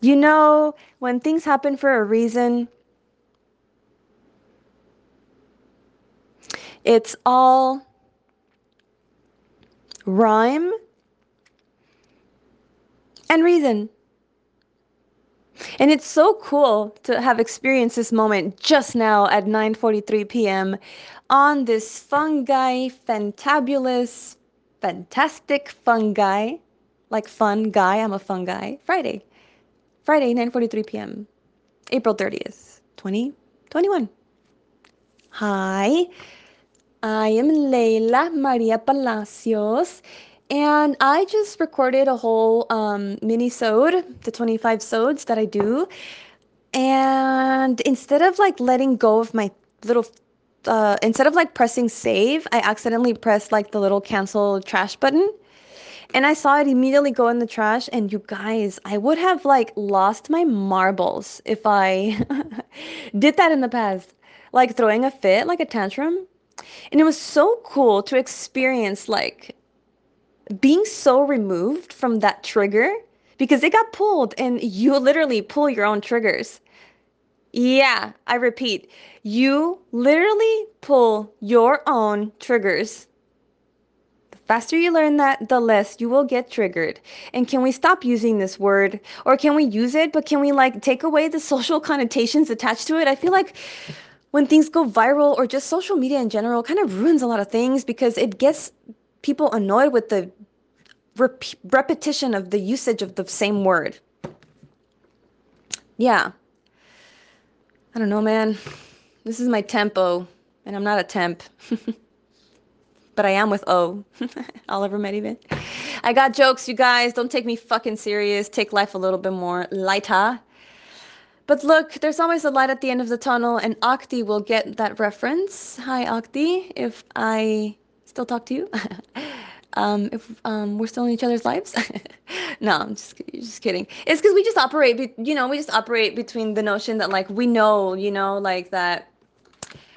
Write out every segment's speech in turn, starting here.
You know, when things happen for a reason, it's all rhyme and reason. And it's so cool to have experienced this moment just now at 9:43 p.m. on this fungi fantabulous fantastic fungi like fun guy I'm a fun guy Friday. Friday 9:43 p.m. April 30th, 2021. Hi. I am Leila Maria Palacios and I just recorded a whole um, mini-sode, the 25 sodes that I do. And instead of like letting go of my little, uh, instead of like pressing save, I accidentally pressed like the little cancel trash button. And I saw it immediately go in the trash. And you guys, I would have like lost my marbles if I did that in the past. Like throwing a fit, like a tantrum. And it was so cool to experience like being so removed from that trigger because it got pulled and you literally pull your own triggers. Yeah, I repeat, you literally pull your own triggers. Faster you learn that, the less you will get triggered. And can we stop using this word? Or can we use it, but can we like take away the social connotations attached to it? I feel like when things go viral or just social media in general kind of ruins a lot of things because it gets people annoyed with the rep- repetition of the usage of the same word. Yeah. I don't know, man. This is my tempo, and I'm not a temp. but I am with O. Oliver Medivan. I got jokes, you guys. Don't take me fucking serious. Take life a little bit more lighter. But look, there's always a light at the end of the tunnel, and Akti will get that reference. Hi, Akti, if I still talk to you. um, if um, we're still in each other's lives. no, I'm just just kidding. It's because we just operate, be- you know, we just operate between the notion that like we know, you know, like that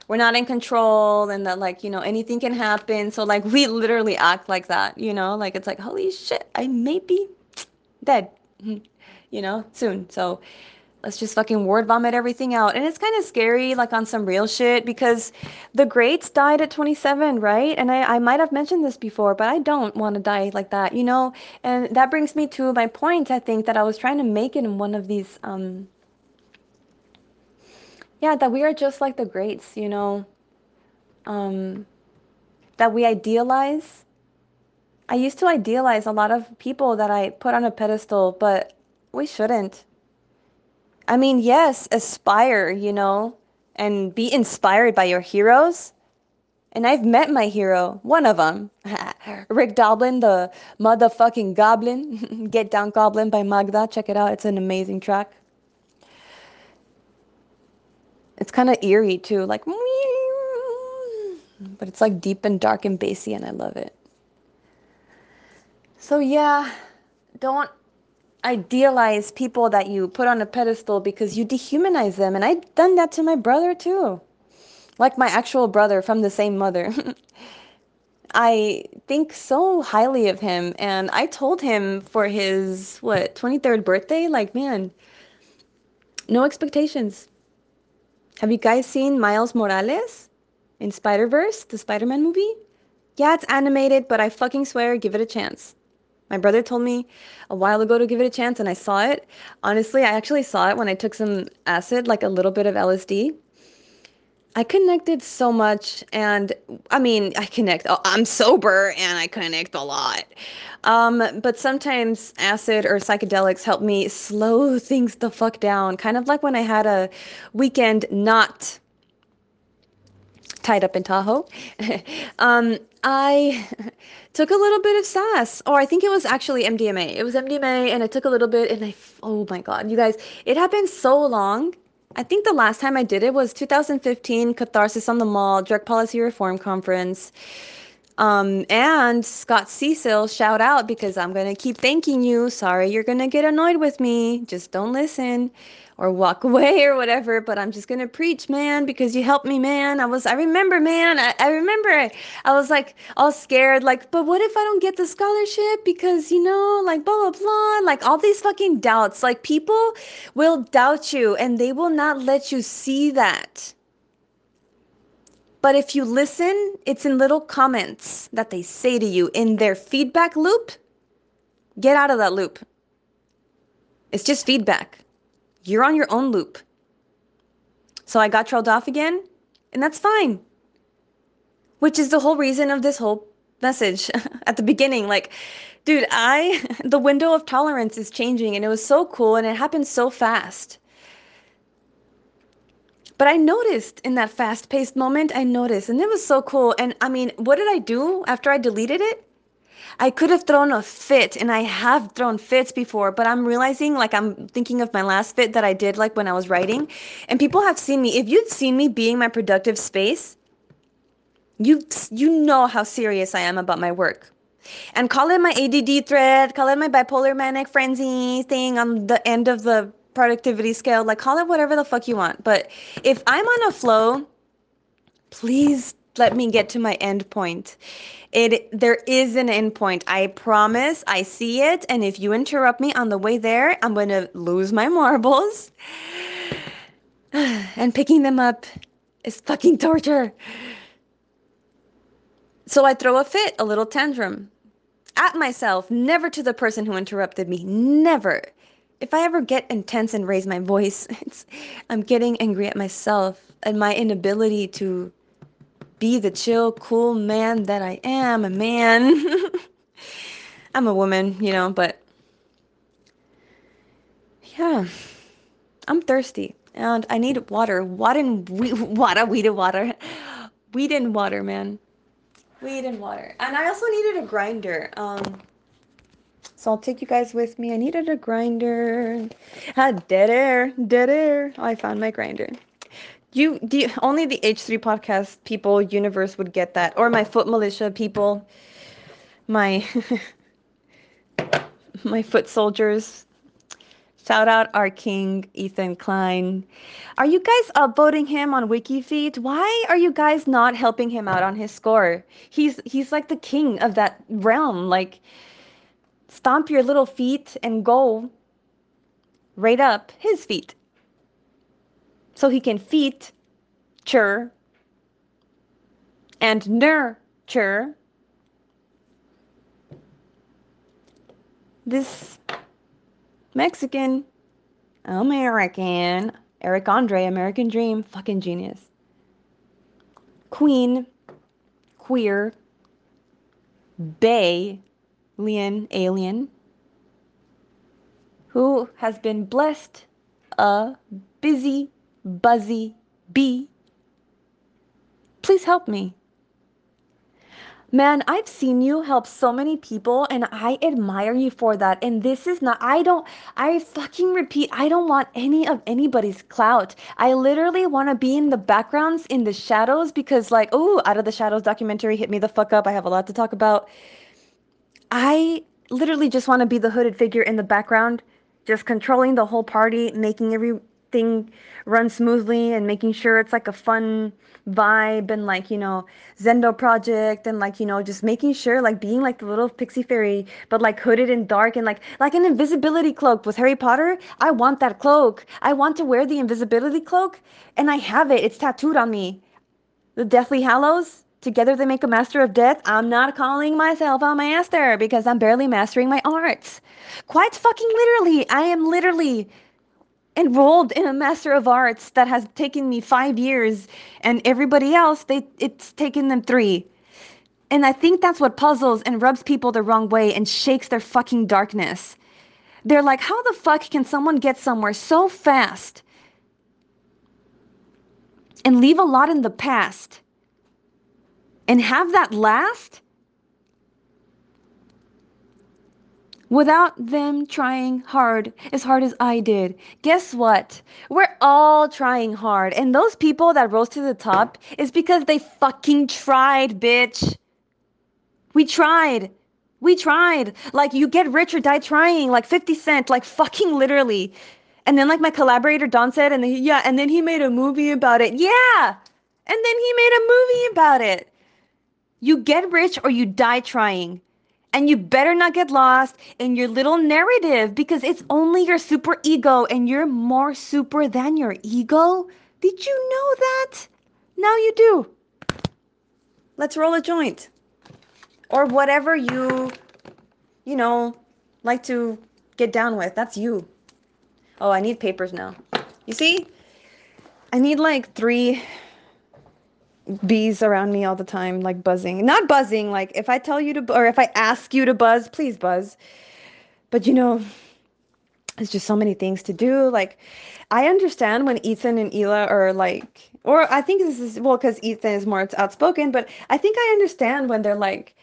we're not in control and that like you know anything can happen. So like we literally act like that, you know, like it's like holy shit, I may be dead, you know, soon. So let's just fucking word vomit everything out. And it's kind of scary, like on some real shit, because the greats died at 27, right? And I, I might have mentioned this before, but I don't want to die like that, you know? And that brings me to my point, I think, that I was trying to make in one of these, um, yeah, that we are just like the greats, you know? Um, that we idealize. I used to idealize a lot of people that I put on a pedestal, but we shouldn't. I mean, yes, aspire, you know, and be inspired by your heroes. And I've met my hero, one of them, Rick Doblin, the motherfucking goblin. Get Down Goblin by Magda. Check it out. It's an amazing track. It's kind of eerie too, like, but it's like deep and dark and bassy, and I love it. So, yeah, don't idealize people that you put on a pedestal because you dehumanize them. And I've done that to my brother too. Like my actual brother from the same mother. I think so highly of him. And I told him for his, what, 23rd birthday? Like, man, no expectations. Have you guys seen Miles Morales in Spider Verse, the Spider Man movie? Yeah, it's animated, but I fucking swear, give it a chance. My brother told me a while ago to give it a chance, and I saw it. Honestly, I actually saw it when I took some acid, like a little bit of LSD. I connected so much, and I mean, I connect. I'm sober, and I connect a lot. Um, but sometimes acid or psychedelics help me slow things the fuck down. Kind of like when I had a weekend not tied up in Tahoe. um, I took a little bit of sass, or I think it was actually MDMA. It was MDMA, and I took a little bit, and I, oh my God, you guys, it happened so long. I think the last time I did it was 2015, Catharsis on the Mall, Drug Policy Reform Conference. Um, and Scott Cecil, shout out because I'm gonna keep thanking you. Sorry, you're gonna get annoyed with me. Just don't listen or walk away or whatever. But I'm just gonna preach, man, because you helped me, man. I was, I remember, man. I, I remember. I was like all scared, like, but what if I don't get the scholarship because you know, like blah blah blah, like all these fucking doubts. Like people will doubt you and they will not let you see that. But if you listen, it's in little comments that they say to you in their feedback loop. Get out of that loop. It's just feedback. You're on your own loop. So I got trolled off again, and that's fine. Which is the whole reason of this whole message at the beginning. Like, dude, I, the window of tolerance is changing, and it was so cool, and it happened so fast. But I noticed in that fast paced moment, I noticed, and it was so cool. And I mean, what did I do after I deleted it? I could have thrown a fit, and I have thrown fits before, but I'm realizing, like, I'm thinking of my last fit that I did, like, when I was writing. And people have seen me. If you'd seen me being my productive space, you you know how serious I am about my work. And call it my ADD thread, call it my bipolar manic frenzy thing on the end of the productivity scale, like call it whatever the fuck you want. But if I'm on a flow, please let me get to my end point. It there is an end point. I promise. I see it. And if you interrupt me on the way there, I'm gonna lose my marbles. and picking them up is fucking torture. So I throw a fit, a little tantrum at myself, never to the person who interrupted me. Never if I ever get intense and raise my voice, it's I'm getting angry at myself and my inability to be the chill, cool man that I am, a man. I'm a woman, you know, but yeah. I'm thirsty and I need water. Water and we- water, weed and water. Weed and water, man. Weed and water. And I also needed a grinder. Um so I'll take you guys with me. I needed a grinder. Had dead air, dead air. Oh, I found my grinder. You, the only the H3 podcast people universe would get that, or my foot militia people, my my foot soldiers. Shout out our king, Ethan Klein. Are you guys upvoting him on WikiFeet? Why are you guys not helping him out on his score? He's he's like the king of that realm. Like stomp your little feet and go right up his feet. So he can feet chur and nurture this Mexican American Eric Andre American Dream fucking genius. Queen queer bay Leon Alien, who has been blessed a busy, buzzy bee. Please help me. Man, I've seen you help so many people and I admire you for that. And this is not, I don't, I fucking repeat, I don't want any of anybody's clout. I literally want to be in the backgrounds, in the shadows, because, like, oh, Out of the Shadows documentary hit me the fuck up. I have a lot to talk about. I literally just want to be the hooded figure in the background, just controlling the whole party, making everything run smoothly and making sure it's like a fun vibe and like, you know, Zendo project and like, you know, just making sure like being like the little pixie fairy, but like hooded and dark and like like an invisibility cloak with Harry Potter. I want that cloak. I want to wear the invisibility cloak and I have it. It's tattooed on me. The Deathly Hallows Together they make a master of death. I'm not calling myself a master because I'm barely mastering my arts. Quite fucking literally, I am literally enrolled in a master of arts that has taken me five years and everybody else they it's taken them three and i think that's what puzzles and rubs people the wrong way and shakes their fucking darkness they're like how the fuck can someone get somewhere so fast and leave a lot in the past and have that last without them trying hard as hard as I did. Guess what? We're all trying hard. And those people that rose to the top is because they fucking tried, bitch. We tried. We tried. Like, you get rich or die trying. Like 50 Cent, like fucking literally. And then, like, my collaborator Don said, and he, yeah, and then he made a movie about it. Yeah. And then he made a movie about it. You get rich or you die trying. And you better not get lost in your little narrative because it's only your super ego and you're more super than your ego. Did you know that? Now you do. Let's roll a joint. Or whatever you, you know, like to get down with. That's you. Oh, I need papers now. You see? I need like three bees around me all the time, like buzzing. Not buzzing, like if I tell you to, or if I ask you to buzz, please buzz. But you know, there's just so many things to do. Like, I understand when Ethan and Hila are like, or I think this is, well, because Ethan is more outspoken, but I think I understand when they're like,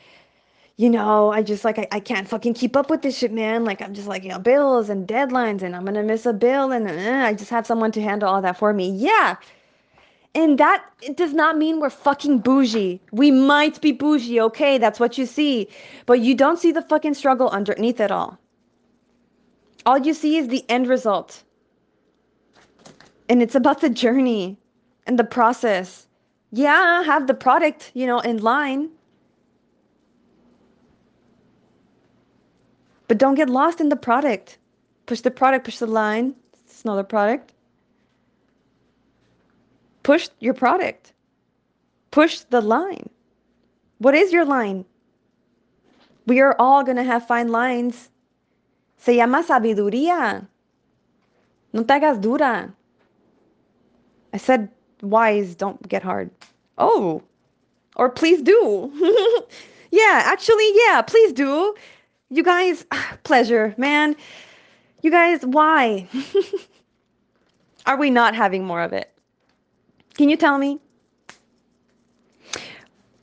you know, I just like, I, I can't fucking keep up with this shit, man. Like, I'm just like, you know, bills and deadlines, and I'm gonna miss a bill, and uh, I just have someone to handle all that for me. Yeah, and that does not mean we're fucking bougie. We might be bougie, okay? That's what you see. But you don't see the fucking struggle underneath it all. All you see is the end result. And it's about the journey and the process. Yeah, have the product, you know, in line. But don't get lost in the product. Push the product, push the line. It's another product push your product, push the line. What is your line? We are all going to have fine lines. Se llama sabiduría. No te hagas dura. I said wise, don't get hard. Oh, or please do. yeah, actually, yeah, please do. You guys, pleasure, man. You guys, why? Are we not having more of it? Can you tell me?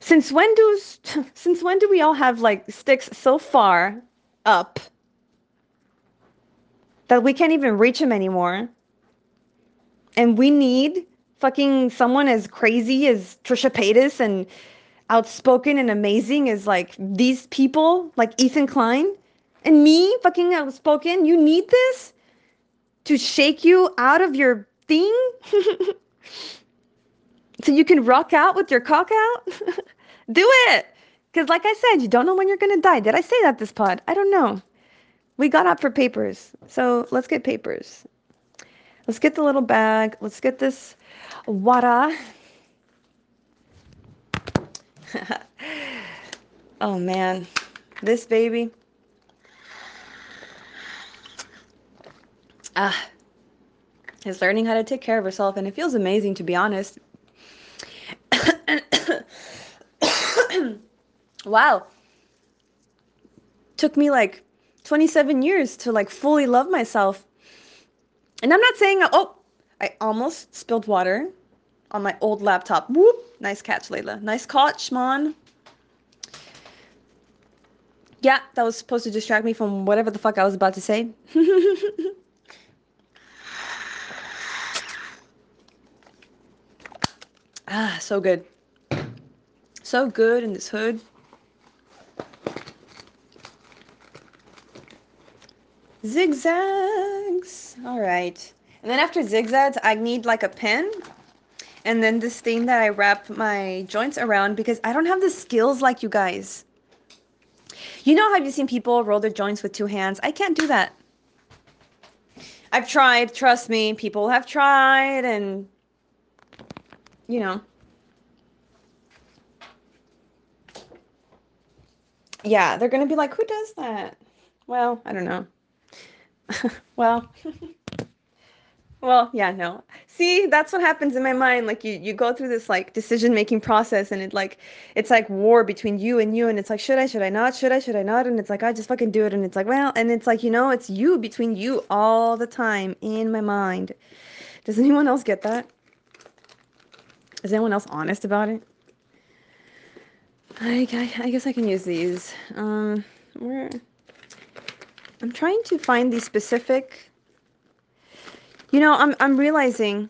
Since when do since when do we all have like sticks so far up that we can't even reach them anymore? And we need fucking someone as crazy as Trisha Paytas and outspoken and amazing as like these people, like Ethan Klein and me, fucking outspoken. You need this to shake you out of your thing. so you can rock out with your cock out? Do it! Because, like I said, you don't know when you're going to die. Did I say that this pod? I don't know. We got up for papers. So let's get papers. Let's get the little bag. Let's get this water. oh, man. This baby. Ah. Is learning how to take care of herself, and it feels amazing to be honest. Wow. Took me like 27 years to like fully love myself. And I'm not saying, oh, I almost spilled water on my old laptop. Whoop. Nice catch, Leila. Nice catch, man. Yeah, that was supposed to distract me from whatever the fuck I was about to say. ah, so good. So good in this hood. Zigzags. All right. And then after zigzags, I need like a pen. And then this thing that I wrap my joints around because I don't have the skills like you guys. You know, have you seen people roll their joints with two hands? I can't do that. I've tried, trust me, people have tried, and you know, yeah, they're to be like, who does that? Well, I don't know. well, well, yeah, no. See, that's what happens in my mind. Like you, you go through this like decision making process, and it like it's like war between you and you, and it's like, should I, should I not, should I, should I not, and it's like I just fucking do it, and it's like, well, and it's like you know, it's you between you all the time in my mind. Does anyone else get that? Is anyone else honest about it? I, I, I guess I can use these. Um, where? I'm trying to find the specific. You know, I'm I'm realizing,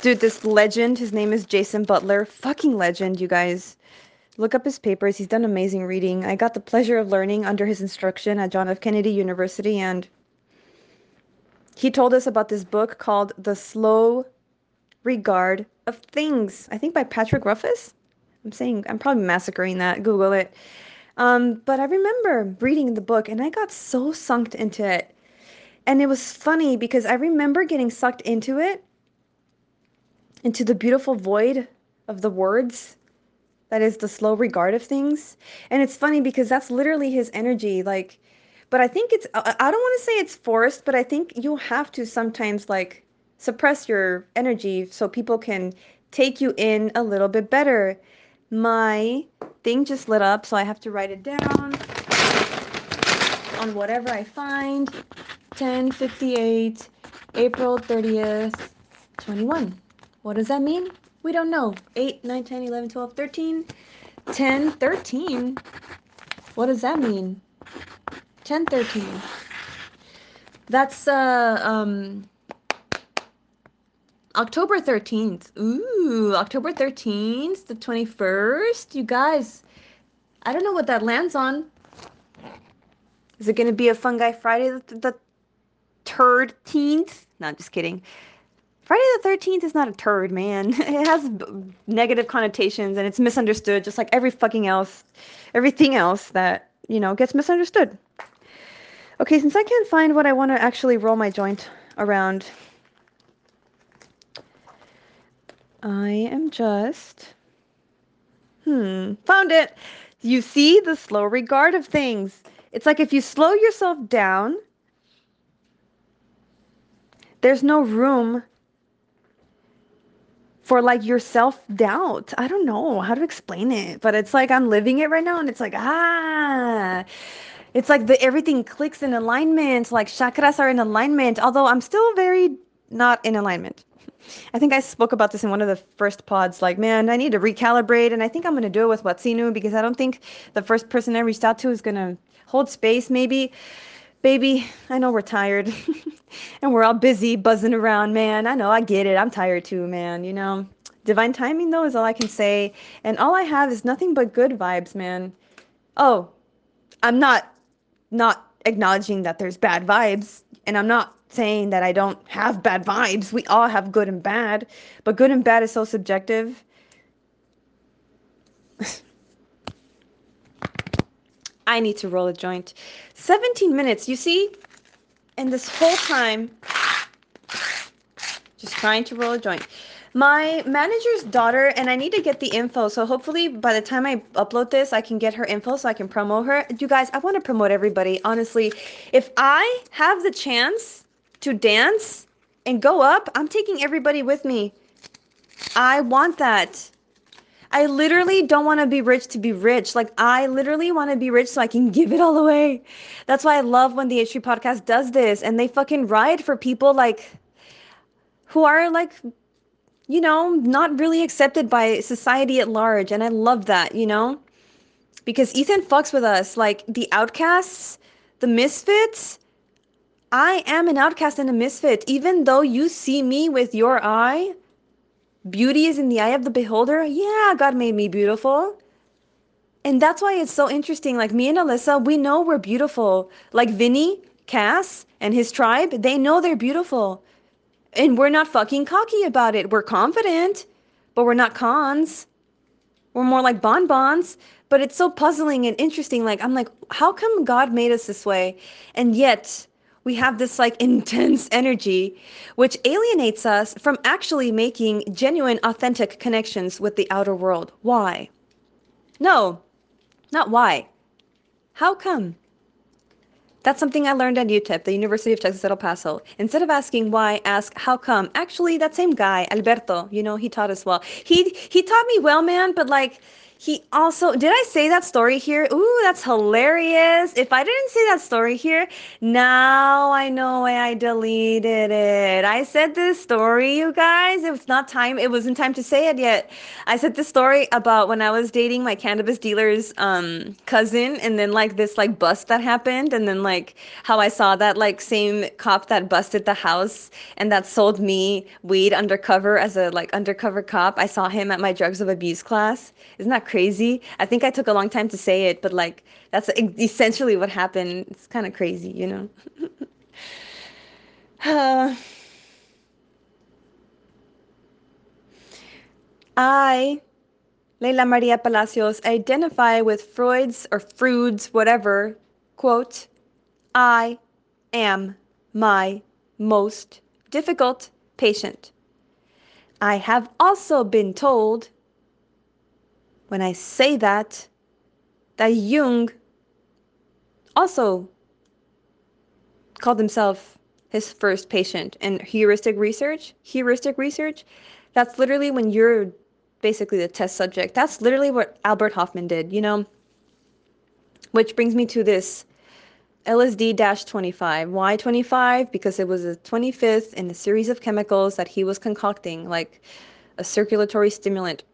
dude, this legend. His name is Jason Butler. Fucking legend, you guys. Look up his papers. He's done amazing reading. I got the pleasure of learning under his instruction at John F. Kennedy University, and he told us about this book called The Slow Regard of Things, I think by Patrick Rothfuss. I'm saying, I'm probably massacring that. Google it. Um, but I remember reading the book and I got so sunk into it. And it was funny because I remember getting sucked into it, into the beautiful void of the words that is the slow regard of things. And it's funny because that's literally his energy. Like, but I think it's, I don't want to say it's forced, but I think you have to sometimes like suppress your energy so people can take you in a little bit better. My thing just lit up, so I have to write it down on whatever I find. 1058, April 30th, 21. What does that mean? We don't know. 8, 9, 10, 11, 12, 13, 10, 13. What does that mean? 10, 13. That's uh um October 13th. Ooh, October 13th, the 21st. You guys, I don't know what that lands on. Is it going to be a Fungi Friday the, the 13th? No, I'm just kidding. Friday the 13th is not a turd, man. It has negative connotations and it's misunderstood just like every fucking else, everything else that, you know, gets misunderstood. Okay, since I can't find what I want to actually roll my joint around, I am just. Hmm, found it. You see the slow regard of things. It's like if you slow yourself down, there's no room for like your self doubt. I don't know how to explain it, but it's like I'm living it right now and it's like, ah, it's like the everything clicks in alignment, like chakras are in alignment, although I'm still very not in alignment. I think I spoke about this in one of the first pods. Like, man, I need to recalibrate, and I think I'm going to do it with Watsinu because I don't think the first person I reached out to is going to hold space. Maybe, baby, I know we're tired, and we're all busy buzzing around. Man, I know, I get it. I'm tired too, man. You know, divine timing though is all I can say, and all I have is nothing but good vibes, man. Oh, I'm not not acknowledging that there's bad vibes, and I'm not saying that I don't have bad vibes. We all have good and bad, but good and bad is so subjective. I need to roll a joint. 17 minutes, you see? And this whole time, just trying to roll a joint. My manager's daughter, and I need to get the info. So hopefully by the time I upload this, I can get her info so I can promote her. You guys, I want to promote everybody. Honestly, if I have the chance to dance and go up, I'm taking everybody with me. I want that. I literally don't want to be rich to be rich. Like, I literally want to be rich so I can give it all away. That's why I love when the H3 podcast does this and they fucking ride for people like who are like, you know, not really accepted by society at large. And I love that, you know? Because Ethan fucks with us. Like, the outcasts, the misfits, I am an outcast and a misfit. Even though you see me with your eye, beauty is in the eye of the beholder. Yeah, God made me beautiful. And that's why it's so interesting. Like me and Alyssa, we know we're beautiful. Like Vinny, Cass, and his tribe, they know they're beautiful. And we're not fucking cocky about it. We're confident, but we're not cons. We're more like bonbons. But it's so puzzling and interesting. Like, I'm like, how come God made us this way? And yet, we have this like intense energy which alienates us from actually making genuine authentic connections with the outer world why no not why how come that's something I learned at UTEP, the University of Texas at El Paso. Instead of asking why, ask how come. Actually, that same guy, Alberto, you know, he taught us well. He he taught me well, man, but like he also did I say that story here? Ooh, that's hilarious. If I didn't say that story here, now I know why I deleted it. I said this story, you guys. It was not time. It wasn't time to say it yet. I said this story about when I was dating my cannabis dealer's um cousin and then like this like bust that happened and then like how I saw that like same cop that busted the house and that sold me weed undercover as a like undercover cop. I saw him at my drugs of abuse class. Isn't that crazy? I think I took a long time to say it, but like that's essentially what happened. It's kind of crazy, you know. uh, I, Leila Maria Palacios, identify with Freud's or Freud's whatever quote. I am my most difficult patient. I have also been told when I say that, that Jung also called himself his first patient in heuristic research. Heuristic research, that's literally when you're basically the test subject. That's literally what Albert Hofmann did, you know? Which brings me to this LSD 25. Why 25? Because it was the 25th in a series of chemicals that he was concocting, like a circulatory stimulant.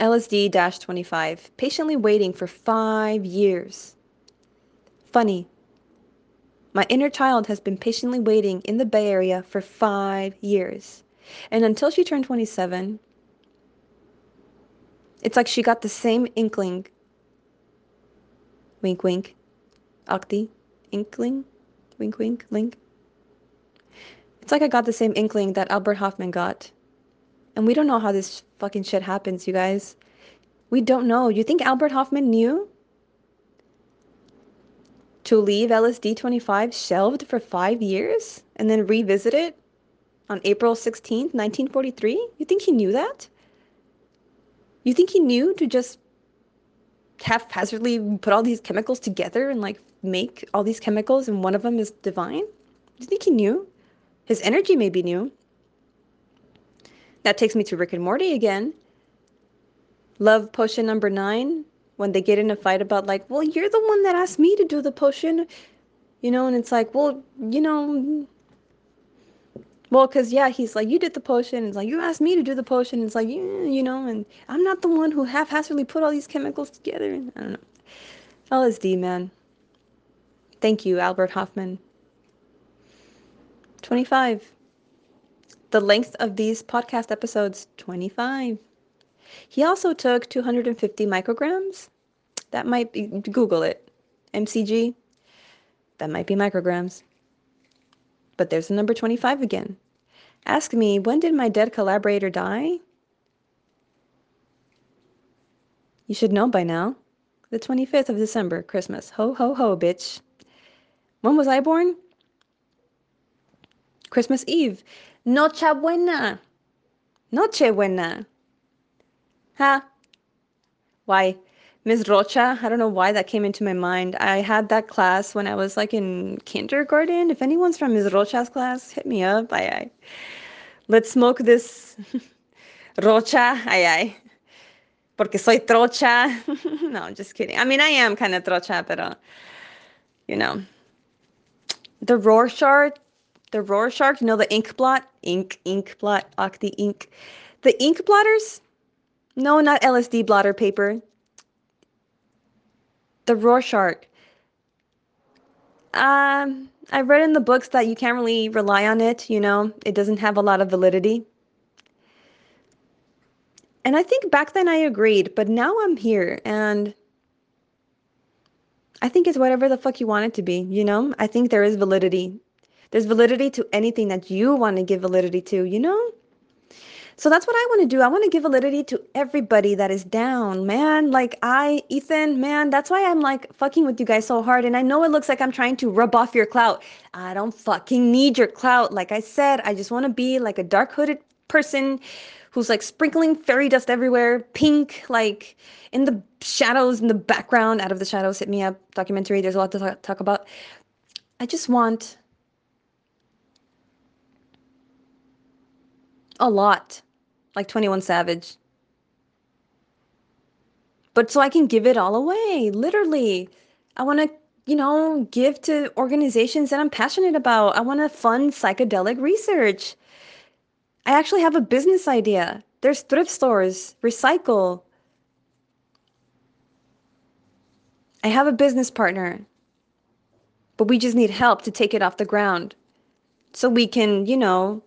LSD 25. Patiently waiting for five years. Funny. My inner child has been patiently waiting in the Bay Area for five years. And until she turned 27, it's like she got the same inkling Wink, wink. Octi. Inkling. Wink, wink. Link. It's like I got the same inkling that Albert Hofmann got. And we don't know how this fucking shit happens, you guys. We don't know. You think Albert Hofmann knew? To leave LSD 25 shelved for five years and then revisit it on April 16th, 1943? You think he knew that? You think he knew to just haphazardly put all these chemicals together and like make all these chemicals and one of them is divine? Do you think he knew? His energy maybe knew. That takes me to Rick and Morty again. Love potion number nine, when they get in a fight about like, well, you're the one that asked me to do the potion, you know, and it's like, well, you know, well, because, yeah, he's like, you did the potion. It's like, you asked me to do the potion. It's like, yeah, you know, and I'm not the one who haphazardly put all these chemicals together. I don't know. LSD, man. Thank you, Albert Hofmann. 25. The length of these podcast episodes, 25. He also took 250 micrograms. That might be, Google it. MCG. That might be micrograms. But there's the number 25 again. Ask me, when did my dead collaborator die? You should know by now. The 25th of December, Christmas. Ho, ho, ho, bitch. When was I born? Christmas Eve. Nochebuena. Nochebuena. Ha. Why? Ms. Rocha, I don't know why that came into my mind. I had that class when I was like in kindergarten. If anyone's from Ms. Rocha's class, hit me up. Aye, aye. Let's smoke this Rocha. Aye, aye. Porque soy trocha. no, I'm just kidding. I mean, I am kind of trocha, but, you know. The Rorschach, the Rorschach, you know, the ink blot? Ink, ink blot, octi ink. The ink blotters? No, not LSD blotter paper the Rorschach. Um, I read in the books that you can't really rely on it, you know, it doesn't have a lot of validity. And I think back then I agreed, but now I'm here and I think it's whatever the fuck you want it to be, you know? I think there is validity. There's validity to anything that you want to give validity to, you know? So that's what I want to do. I want to give validity to everybody that is down, man. Like I, Ethan, man, that's why I'm like fucking with you guys so hard. And I know it looks like I'm trying to rub off your clout. I don't fucking need your clout. Like I said, I just want to be like a dark hooded person who's like sprinkling fairy dust everywhere, pink, like in the shadows, in the background, out of the shadows. Hit me up. Documentary. There's a lot to talk, about. I just want a lot like 21 Savage. But so I can give it all away, literally. I want to, you know, give to organizations that I'm passionate about. I want to fund psychedelic research. I actually have a business idea. There's thrift stores, recycle. I have a business partner, but we just need help to take it off the ground so we can, you know,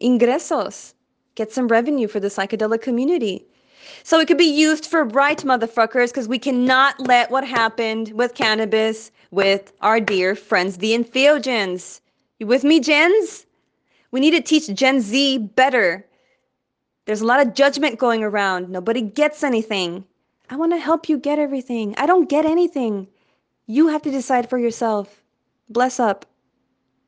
ingresos get some revenue for the psychedelic community. So it could be used for right, motherfuckers, because we cannot let what happened with cannabis with our dear friends, the entheogens. You with me, gens? We need to teach Gen Z better. There's a lot of judgment going around. Nobody gets anything. I want to help you get everything. I don't get anything. You have to decide for yourself. Bless up.